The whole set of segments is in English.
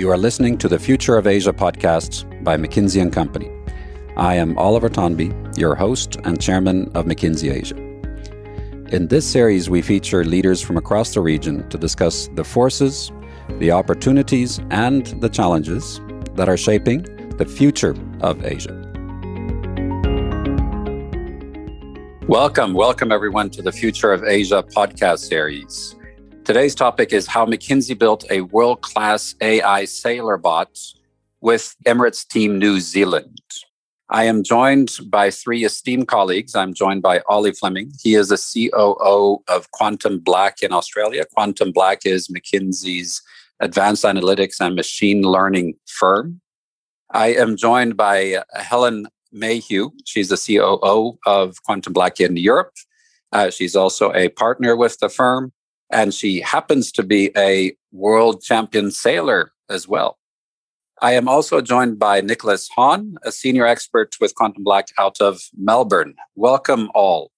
You are listening to the Future of Asia podcast by McKinsey and Company. I am Oliver Tonby, your host and chairman of McKinsey Asia. In this series, we feature leaders from across the region to discuss the forces, the opportunities, and the challenges that are shaping the future of Asia. Welcome, welcome everyone to the Future of Asia podcast series. Today's topic is how McKinsey built a world class AI sailor bot with Emirates Team New Zealand. I am joined by three esteemed colleagues. I'm joined by Ollie Fleming. He is the COO of Quantum Black in Australia. Quantum Black is McKinsey's advanced analytics and machine learning firm. I am joined by Helen Mayhew. She's the COO of Quantum Black in Europe. Uh, she's also a partner with the firm and she happens to be a world champion sailor as well. I am also joined by Nicholas Hahn, a senior expert with Quantum Black out of Melbourne. Welcome all.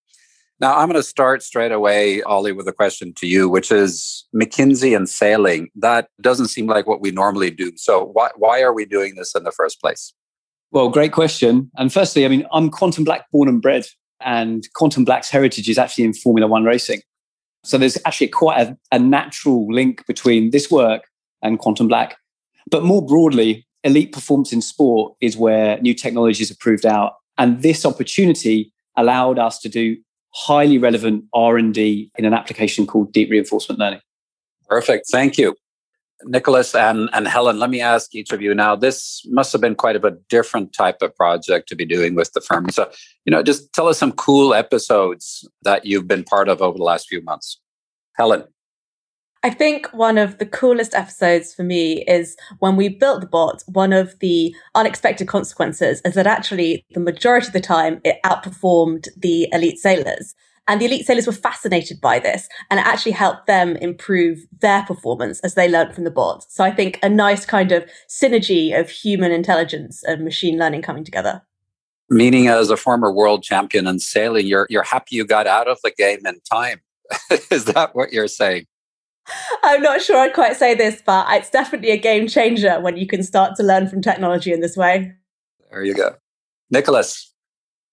Now, I'm going to start straight away, Ollie, with a question to you, which is McKinsey and sailing. That doesn't seem like what we normally do. So, why, why are we doing this in the first place? Well, great question. And firstly, I mean, I'm Quantum Black born and bred, and Quantum Black's heritage is actually in Formula One racing. So there's actually quite a, a natural link between this work and Quantum Black. But more broadly, elite performance in sport is where new technologies are proved out. And this opportunity allowed us to do highly relevant R&D in an application called deep reinforcement learning. Perfect. Thank you. Nicholas and, and Helen, let me ask each of you now. This must have been quite of a different type of project to be doing with the firm. So, you know, just tell us some cool episodes that you've been part of over the last few months. Helen. I think one of the coolest episodes for me is when we built the bot, one of the unexpected consequences is that actually the majority of the time it outperformed the elite sailors. And the elite sailors were fascinated by this and it actually helped them improve their performance as they learned from the bots. So I think a nice kind of synergy of human intelligence and machine learning coming together. Meaning as a former world champion in sailing, you're you're happy you got out of the game in time. Is that what you're saying? I'm not sure I'd quite say this, but it's definitely a game changer when you can start to learn from technology in this way. There you go. Nicholas,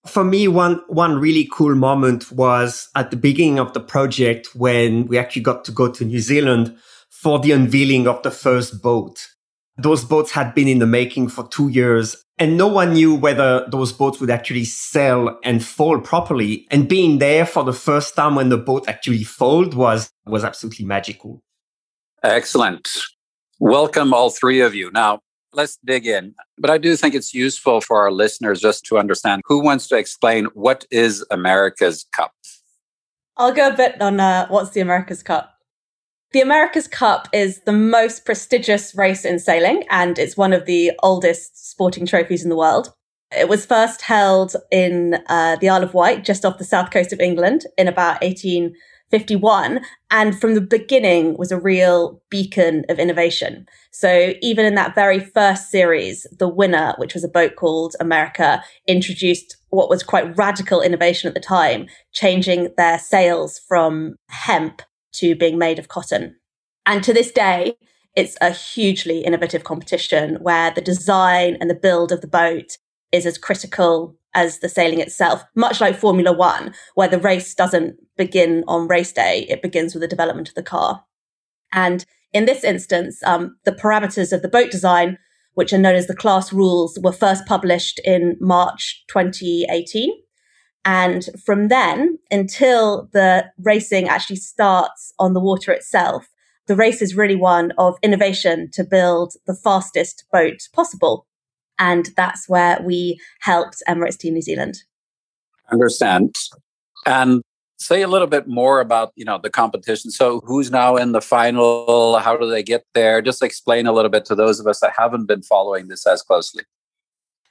for me, one, one really cool moment was at the beginning of the project when we actually got to go to New Zealand for the unveiling of the first boat. Those boats had been in the making for two years and no one knew whether those boats would actually sail and fall properly. And being there for the first time when the boat actually foiled was, was absolutely magical. Excellent. Welcome all three of you. Now, let's dig in. But I do think it's useful for our listeners just to understand who wants to explain what is America's Cup. I'll go a bit on uh, what's the America's Cup. The America's Cup is the most prestigious race in sailing, and it's one of the oldest sporting trophies in the world. It was first held in uh, the Isle of Wight, just off the south coast of England, in about 18 51 and from the beginning was a real beacon of innovation. So even in that very first series, the winner, which was a boat called America, introduced what was quite radical innovation at the time, changing their sails from hemp to being made of cotton. And to this day, it's a hugely innovative competition where the design and the build of the boat is as critical as the sailing itself, much like Formula One, where the race doesn't begin on race day, it begins with the development of the car. And in this instance, um, the parameters of the boat design, which are known as the class rules, were first published in March 2018. And from then until the racing actually starts on the water itself, the race is really one of innovation to build the fastest boat possible. And that's where we helped Emirates Team New Zealand. Understand. And say a little bit more about you know the competition. So who's now in the final? How do they get there? Just explain a little bit to those of us that haven't been following this as closely.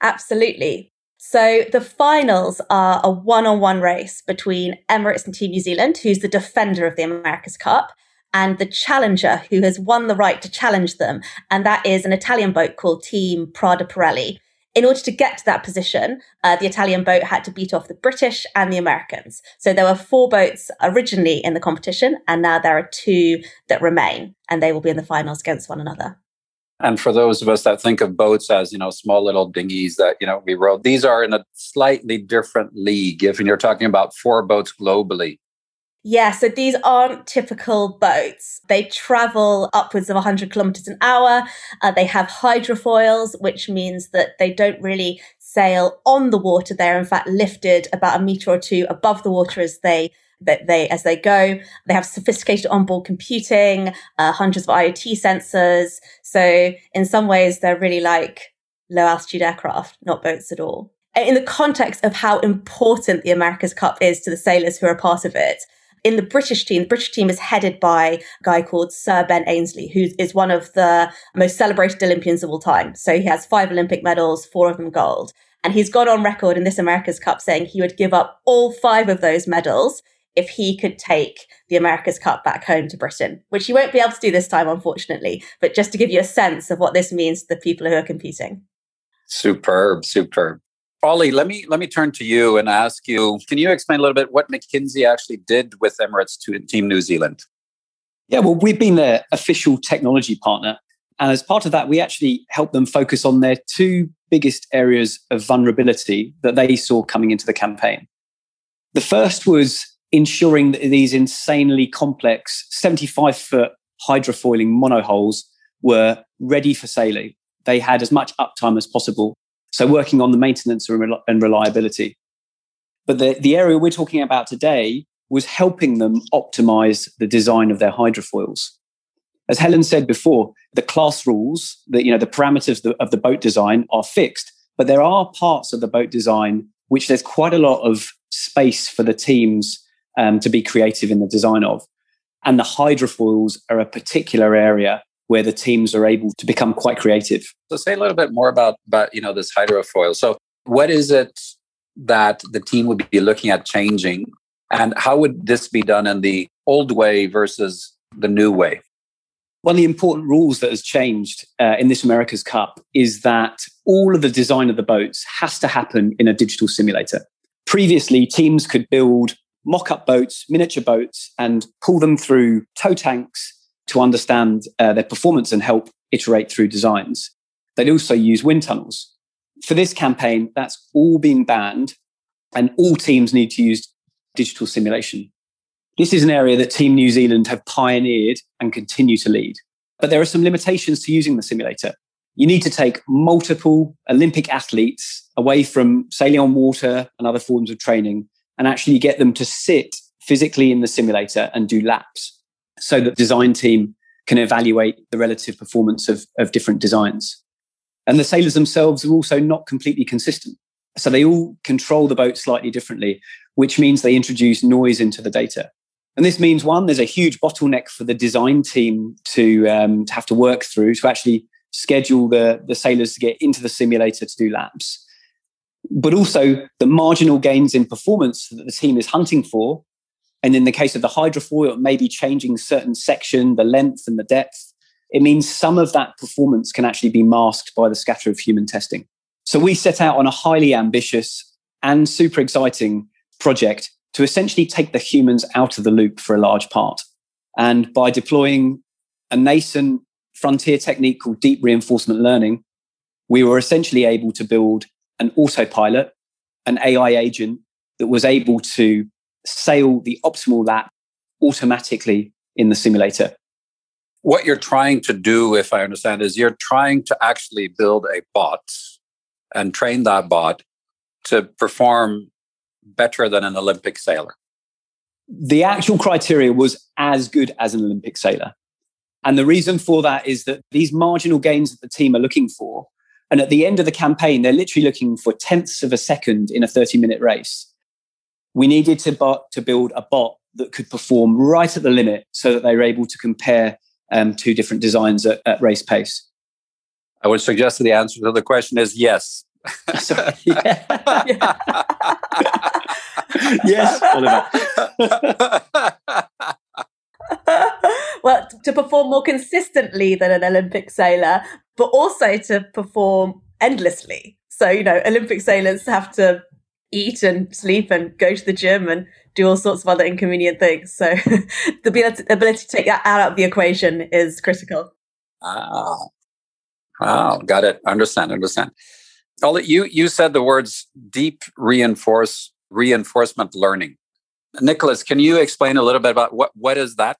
Absolutely. So the finals are a one-on-one race between emirates and team new zealand who's the defender of the america's cup and the challenger who has won the right to challenge them. And that is an Italian boat called Team Prada Pirelli. In order to get to that position, uh, the Italian boat had to beat off the British and the Americans. So there were four boats originally in the competition, and now there are two that remain, and they will be in the finals against one another. And for those of us that think of boats as, you know, small little dinghies that, you know, we rowed, these are in a slightly different league. If you're talking about four boats globally, yeah, so these aren't typical boats. They travel upwards of 100 kilometers an hour. Uh, they have hydrofoils, which means that they don't really sail on the water. They're in fact lifted about a meter or two above the water as they that they as they go. They have sophisticated onboard computing, uh, hundreds of IoT sensors. So in some ways, they're really like low altitude aircraft, not boats at all. In the context of how important the America's Cup is to the sailors who are a part of it, in the British team, the British team is headed by a guy called Sir Ben Ainslie, who is one of the most celebrated Olympians of all time. So he has five Olympic medals, four of them gold. And he's gone on record in this America's Cup saying he would give up all five of those medals if he could take the America's Cup back home to Britain, which he won't be able to do this time, unfortunately. But just to give you a sense of what this means to the people who are competing. Superb, superb. Ollie, let me let me turn to you and ask you: Can you explain a little bit what McKinsey actually did with Emirates to Team New Zealand? Yeah, well, we've been their official technology partner, and as part of that, we actually helped them focus on their two biggest areas of vulnerability that they saw coming into the campaign. The first was ensuring that these insanely complex 75 foot hydrofoiling monohulls were ready for sailing. They had as much uptime as possible so working on the maintenance and reliability. But the, the area we're talking about today was helping them optimize the design of their hydrofoils. As Helen said before, the class rules, the, you know, the parameters of the boat design are fixed, but there are parts of the boat design which there's quite a lot of space for the teams um, to be creative in the design of. And the hydrofoils are a particular area where the teams are able to become quite creative. So say a little bit more about, about you know this hydrofoil. So what is it that the team would be looking at changing and how would this be done in the old way versus the new way? One of the important rules that has changed uh, in this America's Cup is that all of the design of the boats has to happen in a digital simulator. Previously, teams could build mock up boats, miniature boats, and pull them through tow tanks to understand uh, their performance and help iterate through designs. They'd also use wind tunnels. For this campaign, that's all been banned, and all teams need to use digital simulation. This is an area that Team New Zealand have pioneered and continue to lead. But there are some limitations to using the simulator. You need to take multiple Olympic athletes away from sailing on water and other forms of training and actually get them to sit physically in the simulator and do laps so that the design team can evaluate the relative performance of, of different designs. And the sailors themselves are also not completely consistent. So they all control the boat slightly differently, which means they introduce noise into the data. And this means one, there's a huge bottleneck for the design team to, um, to have to work through to actually schedule the, the sailors to get into the simulator to do laps. But also the marginal gains in performance that the team is hunting for and in the case of the hydrofoil, it may be changing certain section, the length and the depth. It means some of that performance can actually be masked by the scatter of human testing. So we set out on a highly ambitious and super exciting project to essentially take the humans out of the loop for a large part. And by deploying a nascent frontier technique called deep reinforcement learning, we were essentially able to build an autopilot, an AI agent that was able to sail the optimal lap automatically in the simulator. What you're trying to do, if I understand, is you're trying to actually build a bot and train that bot to perform better than an Olympic sailor. The actual criteria was as good as an Olympic sailor. And the reason for that is that these marginal gains that the team are looking for, and at the end of the campaign, they're literally looking for tenths of a second in a 30 minute race we needed to, bot, to build a bot that could perform right at the limit so that they were able to compare um, two different designs at, at, race pace. I would suggest that the answer to the question is yes. yes, Oliver. well, to perform more consistently than an Olympic sailor, but also to perform endlessly. So, you know, Olympic sailors have to eat and sleep and go to the gym and do all sorts of other inconvenient things. So the ability to take that out of the equation is critical. Ah. Oh, got it. Understand, understand. Ollie, you, you said the words deep reinforce reinforcement learning. Nicholas, can you explain a little bit about what, what is that?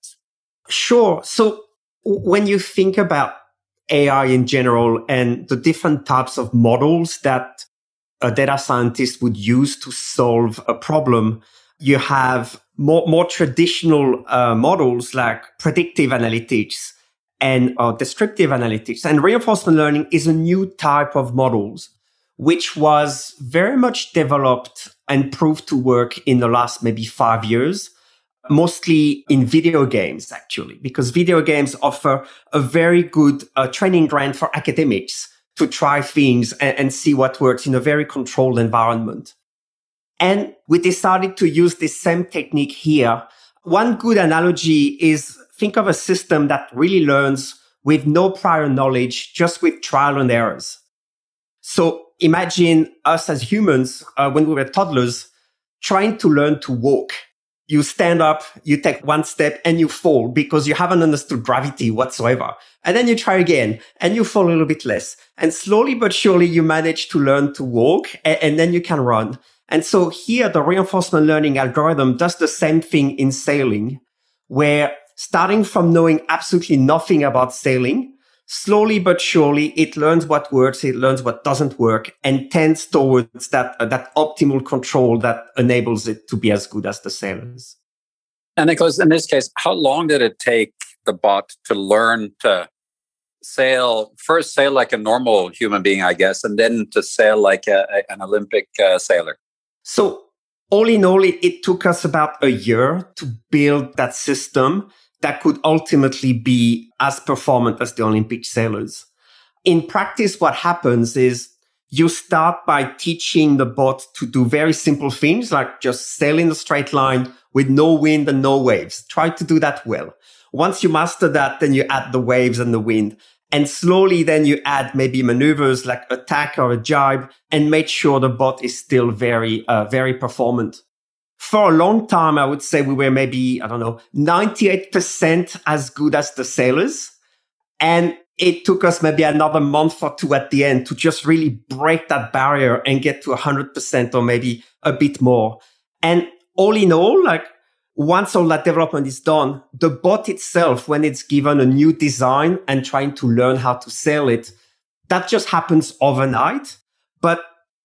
Sure. So when you think about AI in general and the different types of models that a data scientist would use to solve a problem, you have more, more traditional uh, models like predictive analytics and uh, descriptive analytics. And reinforcement learning is a new type of models, which was very much developed and proved to work in the last maybe five years mostly in video games, actually, because video games offer a very good uh, training ground for academics to try things and, and see what works in a very controlled environment. And we decided to use this same technique here. One good analogy is think of a system that really learns with no prior knowledge, just with trial and errors. So imagine us as humans, uh, when we were toddlers, trying to learn to walk you stand up, you take one step and you fall because you haven't understood gravity whatsoever. And then you try again and you fall a little bit less. And slowly but surely you manage to learn to walk and, and then you can run. And so here the reinforcement learning algorithm does the same thing in sailing where starting from knowing absolutely nothing about sailing, slowly but surely it learns what works, it learns what doesn't work and tends towards that, uh, that optimal control that enables it to be as good as the sailors. And Nicholas, in this case, how long did it take the bot to learn to sail, first sail like a normal human being, I guess, and then to sail like a, a, an Olympic uh, sailor? So all in all, it, it took us about a year to build that system that could ultimately be as performant as the Olympic sailors. In practice, what happens is you start by teaching the bot to do very simple things like just sail in a straight line with no wind and no waves. Try to do that well. Once you master that, then you add the waves and the wind. And slowly then you add maybe maneuvers like a tack or a jibe and make sure the bot is still very, uh, very performant for a long time, I would say we were maybe, I don't know, 98% as good as the sailors. And it took us maybe another month or two at the end to just really break that barrier and get to 100% or maybe a bit more. And all in all, like once all that development is done, the bot itself, when it's given a new design and trying to learn how to sail it, that just happens overnight. But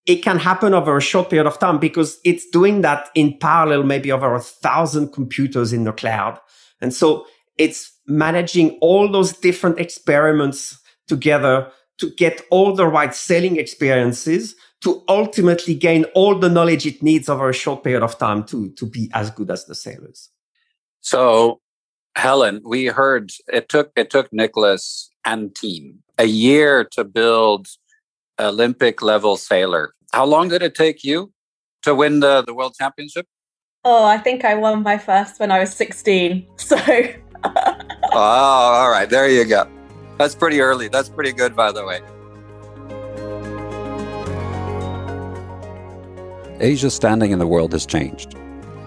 it can happen over a short period of time because it's doing that in parallel, maybe over a thousand computers in the cloud. And so it's managing all those different experiments together to get all the right selling experiences to ultimately gain all the knowledge it needs over a short period of time to, to be as good as the sailors. So, Helen, we heard it took it took Nicholas and team a year to build Olympic level sailor. How long did it take you to win the, the world championship? Oh, I think I won my first when I was 16. So. oh, all right. There you go. That's pretty early. That's pretty good, by the way. Asia's standing in the world has changed.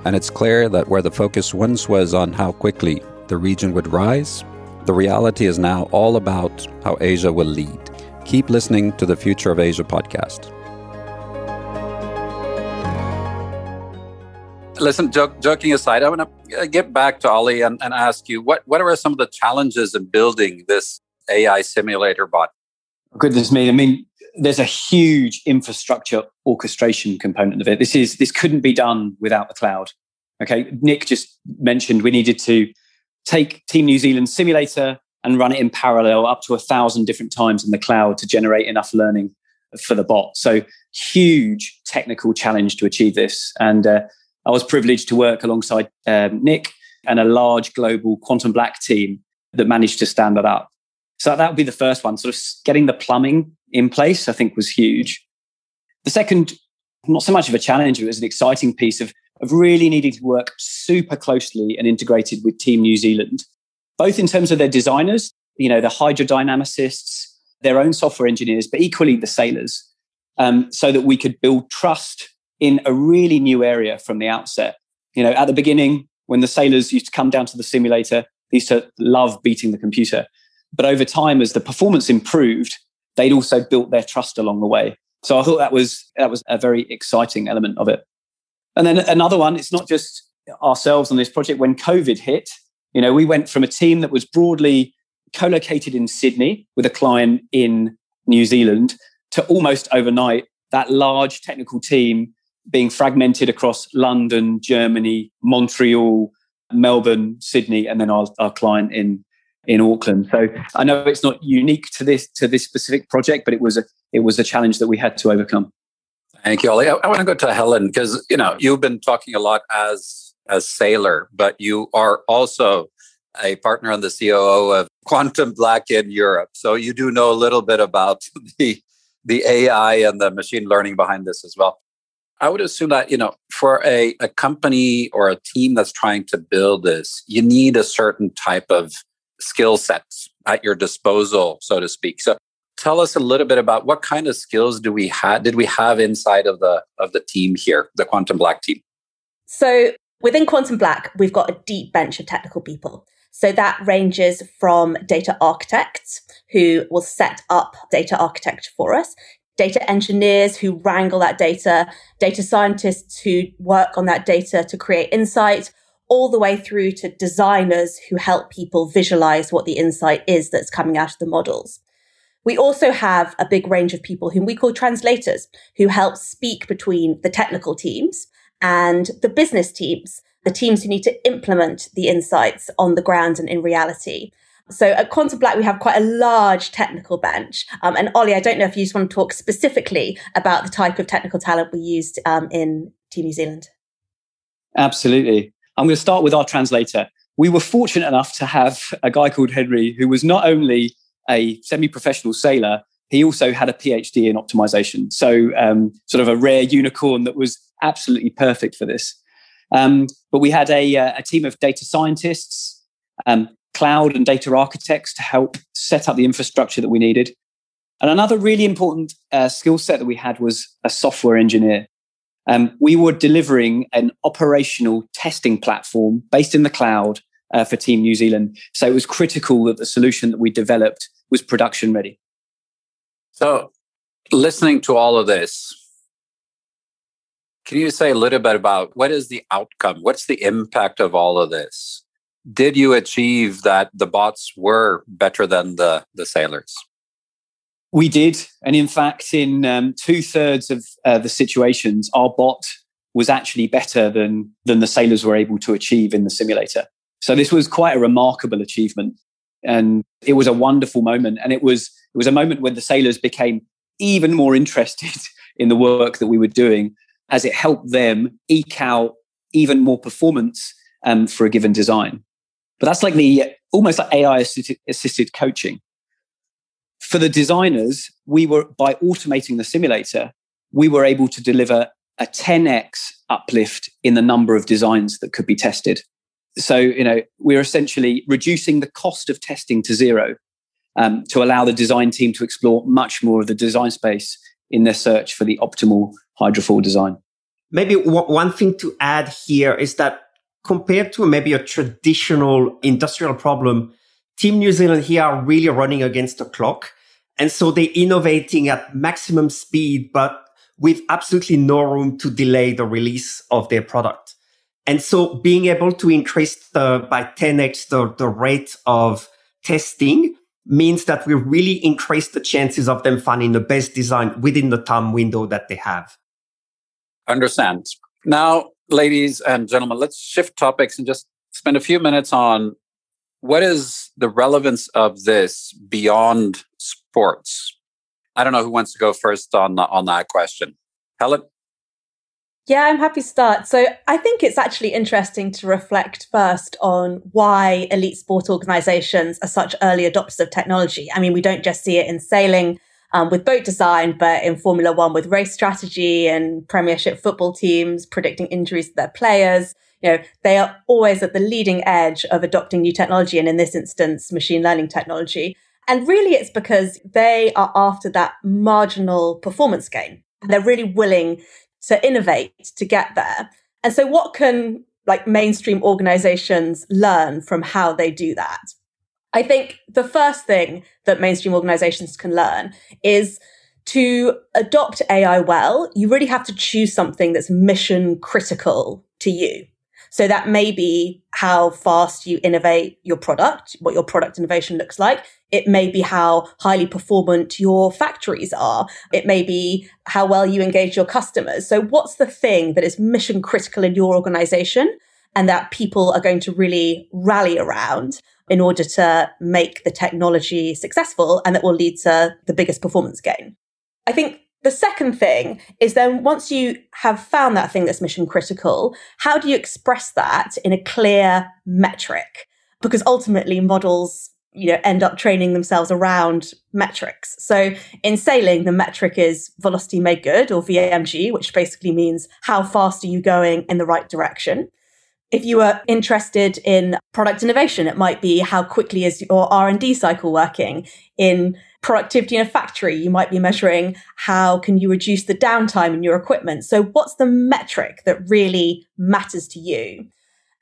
And it's clear that where the focus once was on how quickly the region would rise, the reality is now all about how Asia will lead. Keep listening to the Future of Asia podcast. Listen, joke, joking aside, I want to uh, get back to Ollie and, and ask you what, what are some of the challenges in building this AI simulator bot? Goodness me. I mean, there's a huge infrastructure orchestration component of it. This is this couldn't be done without the cloud. Okay. Nick just mentioned we needed to take Team New Zealand simulator, and run it in parallel up to a thousand different times in the cloud to generate enough learning for the bot. So huge technical challenge to achieve this. And uh, I was privileged to work alongside um, Nick and a large global quantum black team that managed to stand that up. So that would be the first one. Sort of getting the plumbing in place, I think, was huge. The second, not so much of a challenge, it was an exciting piece of, of really needing to work super closely and integrated with Team New Zealand both in terms of their designers, you know, the hydrodynamicists, their own software engineers, but equally the sailors, um, so that we could build trust in a really new area from the outset. You know, at the beginning, when the sailors used to come down to the simulator, they used to love beating the computer. But over time, as the performance improved, they'd also built their trust along the way. So I thought that was that was a very exciting element of it. And then another one, it's not just ourselves on this project. When COVID hit, you know, we went from a team that was broadly co-located in Sydney with a client in New Zealand to almost overnight that large technical team being fragmented across London, Germany, Montreal, Melbourne, Sydney, and then our, our client in in Auckland. So I know it's not unique to this to this specific project, but it was a it was a challenge that we had to overcome. Thank you, Ollie. I, I want to go to Helen because you know you've been talking a lot as as sailor, but you are also a partner on the COO of Quantum Black in Europe. So you do know a little bit about the the AI and the machine learning behind this as well. I would assume that, you know, for a, a company or a team that's trying to build this, you need a certain type of skill sets at your disposal, so to speak. So tell us a little bit about what kind of skills do we have did we have inside of the of the team here, the Quantum Black team? So within Quantum Black, we've got a deep bench of technical people. So that ranges from data architects who will set up data architecture for us, data engineers who wrangle that data, data scientists who work on that data to create insight, all the way through to designers who help people visualize what the insight is that's coming out of the models. We also have a big range of people whom we call translators who help speak between the technical teams and the business teams, the teams who need to implement the insights on the ground and in reality. So at Quantum Black, we have quite a large technical bench. Um, and Ollie, I don't know if you just want to talk specifically about the type of technical talent we used um, in Team New Zealand. Absolutely. I'm going to start with our translator. We were fortunate enough to have a guy called Henry who was not only a semi professional sailor, he also had a PhD in optimization. So, um, sort of a rare unicorn that was absolutely perfect for this. Um, but we had a, uh, a, team of data scientists, um, cloud and data architects to help set up the infrastructure that we needed. And another really important uh, skill set that we had was a software engineer. Um, we were delivering an operational testing platform based in the cloud uh, for Team New Zealand. So it was critical that the solution that we developed was production ready. So, listening to all of this, can you say a little bit about what is the outcome? What's the impact of all of this? Did you achieve that the bots were better than the, the sailors? We did. And in fact, in um, two thirds of uh, the situations, our bot was actually better than, than the sailors were able to achieve in the simulator. So this was quite a remarkable achievement. And it was a wonderful moment. And it was, it was a moment when the sailors became even more interested in the work that we were doing as it helped them eke out even more performance um, for a given design. But that's like the almost like AI assisted coaching. For the designers, we were by automating the simulator, we were able to deliver a 10x uplift in the number of designs that could be tested. So, you know, we're essentially reducing the cost of testing to zero um, to allow the design team to explore much more of the design space in their search for the optimal hydrofoil design. Maybe w- one thing to add here is that compared to maybe a traditional industrial problem, Team New Zealand here are really running against the clock. And so they're innovating at maximum speed, but with absolutely no room to delay the release of their product. And so being able to increase the, by 10x the, the rate of testing means that we really increase the chances of them finding the best design within the time window that they have. Understand. Now, ladies and gentlemen, let's shift topics and just spend a few minutes on what is the relevance of this beyond sports. I don't know who wants to go first on on that question. Helen. Yeah, I'm happy to start. So I think it's actually interesting to reflect first on why elite sport organizations are such early adopters of technology. I mean, we don't just see it in sailing um, with boat design, but in Formula One with race strategy and Premiership football teams predicting injuries to their players. You know, they are always at the leading edge of adopting new technology, and in this instance, machine learning technology. And really, it's because they are after that marginal performance gain. They're really willing to innovate to get there. And so, what can like mainstream organizations learn from how they do that? I think the first thing that mainstream organizations can learn is to adopt AI well, you really have to choose something that's mission critical to you. So that may be how fast you innovate your product, what your product innovation looks like. It may be how highly performant your factories are. It may be how well you engage your customers. So what's the thing that is mission critical in your organization and that people are going to really rally around in order to make the technology successful and that will lead to the biggest performance gain? I think the second thing is then once you have found that thing that's mission critical, how do you express that in a clear metric? Because ultimately models, you know, end up training themselves around metrics. So in sailing, the metric is velocity made good or VMG, which basically means how fast are you going in the right direction. If you are interested in product innovation, it might be how quickly is your R&D cycle working in productivity in a factory, you might be measuring how can you reduce the downtime in your equipment. So what's the metric that really matters to you?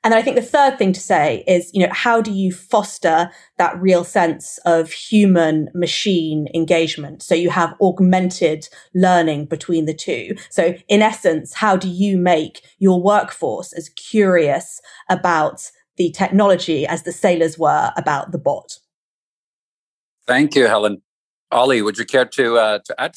And then I think the third thing to say is, you know, how do you foster that real sense of human machine engagement? So you have augmented learning between the two. So in essence, how do you make your workforce as curious about the technology as the sailors were about the bot? Thank you, Helen. Ollie, would you care to uh, to add?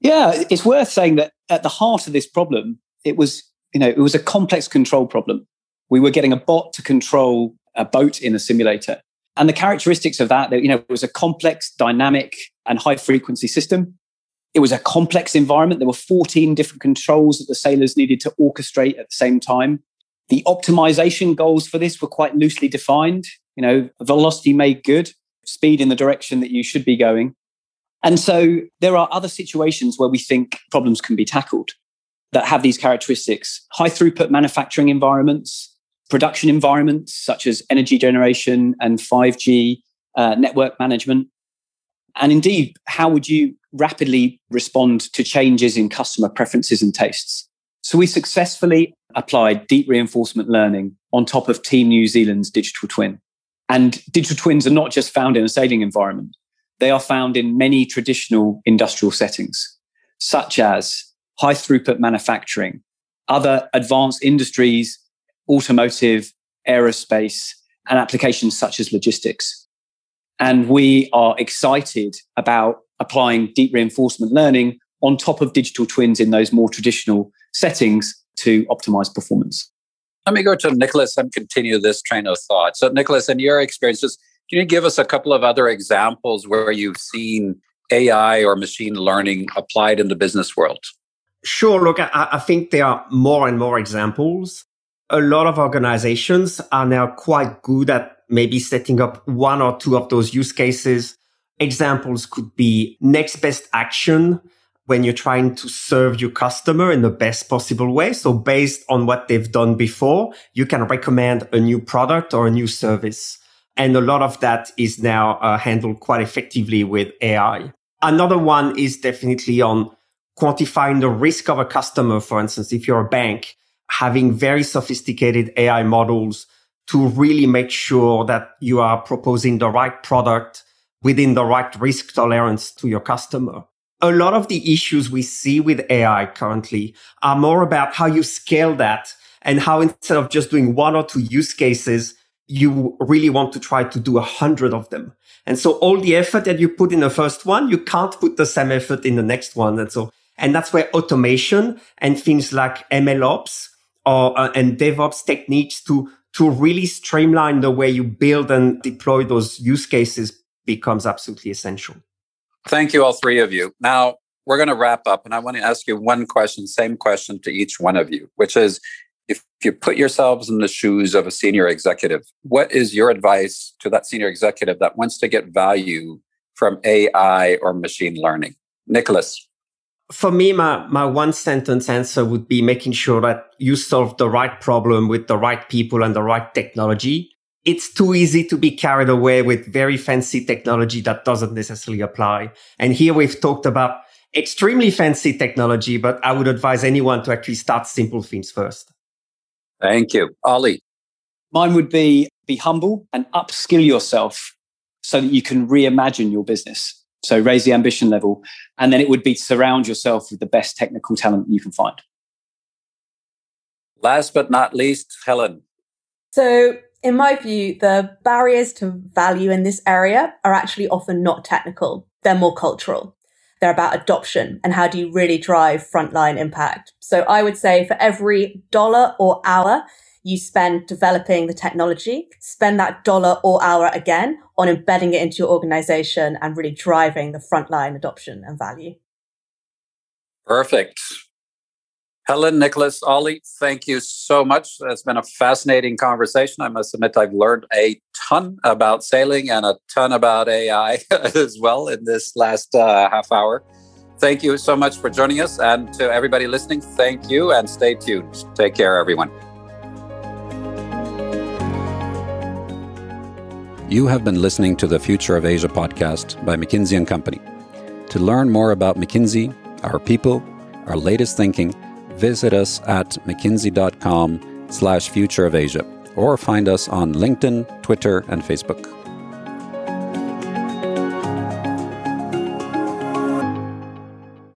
Yeah, it's worth saying that at the heart of this problem, it was you know it was a complex control problem. We were getting a bot to control a boat in a simulator, and the characteristics of that, you know, it was a complex, dynamic, and high frequency system. It was a complex environment. There were 14 different controls that the sailors needed to orchestrate at the same time. The optimization goals for this were quite loosely defined. You know, velocity made good, speed in the direction that you should be going. And so there are other situations where we think problems can be tackled that have these characteristics high throughput manufacturing environments, production environments such as energy generation and 5G uh, network management. And indeed, how would you rapidly respond to changes in customer preferences and tastes? So we successfully applied deep reinforcement learning on top of Team New Zealand's digital twin. And digital twins are not just found in a sailing environment. They are found in many traditional industrial settings, such as high throughput manufacturing, other advanced industries, automotive, aerospace, and applications such as logistics. And we are excited about applying deep reinforcement learning on top of digital twins in those more traditional settings to optimize performance. Let me go to Nicholas and continue this train of thought. So, Nicholas, in your experiences, can you give us a couple of other examples where you've seen AI or machine learning applied in the business world? Sure. Look, I, I think there are more and more examples. A lot of organizations are now quite good at maybe setting up one or two of those use cases. Examples could be next best action when you're trying to serve your customer in the best possible way. So based on what they've done before, you can recommend a new product or a new service. And a lot of that is now uh, handled quite effectively with AI. Another one is definitely on quantifying the risk of a customer. For instance, if you're a bank, having very sophisticated AI models to really make sure that you are proposing the right product within the right risk tolerance to your customer a lot of the issues we see with AI currently are more about how you scale that and how instead of just doing one or two use cases, you really want to try to do a hundred of them. And so all the effort that you put in the first one, you can't put the same effort in the next one. And so, and that's where automation and things like MLOps or, uh, and DevOps techniques to, to really streamline the way you build and deploy those use cases becomes absolutely essential. Thank you, all three of you. Now, we're going to wrap up, and I want to ask you one question, same question to each one of you, which is if you put yourselves in the shoes of a senior executive, what is your advice to that senior executive that wants to get value from AI or machine learning? Nicholas. For me, my, my one sentence answer would be making sure that you solve the right problem with the right people and the right technology it's too easy to be carried away with very fancy technology that doesn't necessarily apply. And here we've talked about extremely fancy technology, but I would advise anyone to actually start simple things first. Thank you. Ollie. Mine would be be humble and upskill yourself so that you can reimagine your business. So raise the ambition level. And then it would be to surround yourself with the best technical talent you can find. Last but not least, Helen. So, in my view, the barriers to value in this area are actually often not technical, they're more cultural. They're about adoption and how do you really drive frontline impact. So, I would say for every dollar or hour you spend developing the technology, spend that dollar or hour again on embedding it into your organization and really driving the frontline adoption and value. Perfect. Helen, Nicholas, Ollie, thank you so much. It's been a fascinating conversation. I must admit, I've learned a ton about sailing and a ton about AI as well in this last uh, half hour. Thank you so much for joining us. And to everybody listening, thank you and stay tuned. Take care, everyone. You have been listening to the Future of Asia podcast by McKinsey & Company. To learn more about McKinsey, our people, our latest thinking, visit us at mckinsey.com slash future of Asia or find us on LinkedIn, Twitter, and Facebook.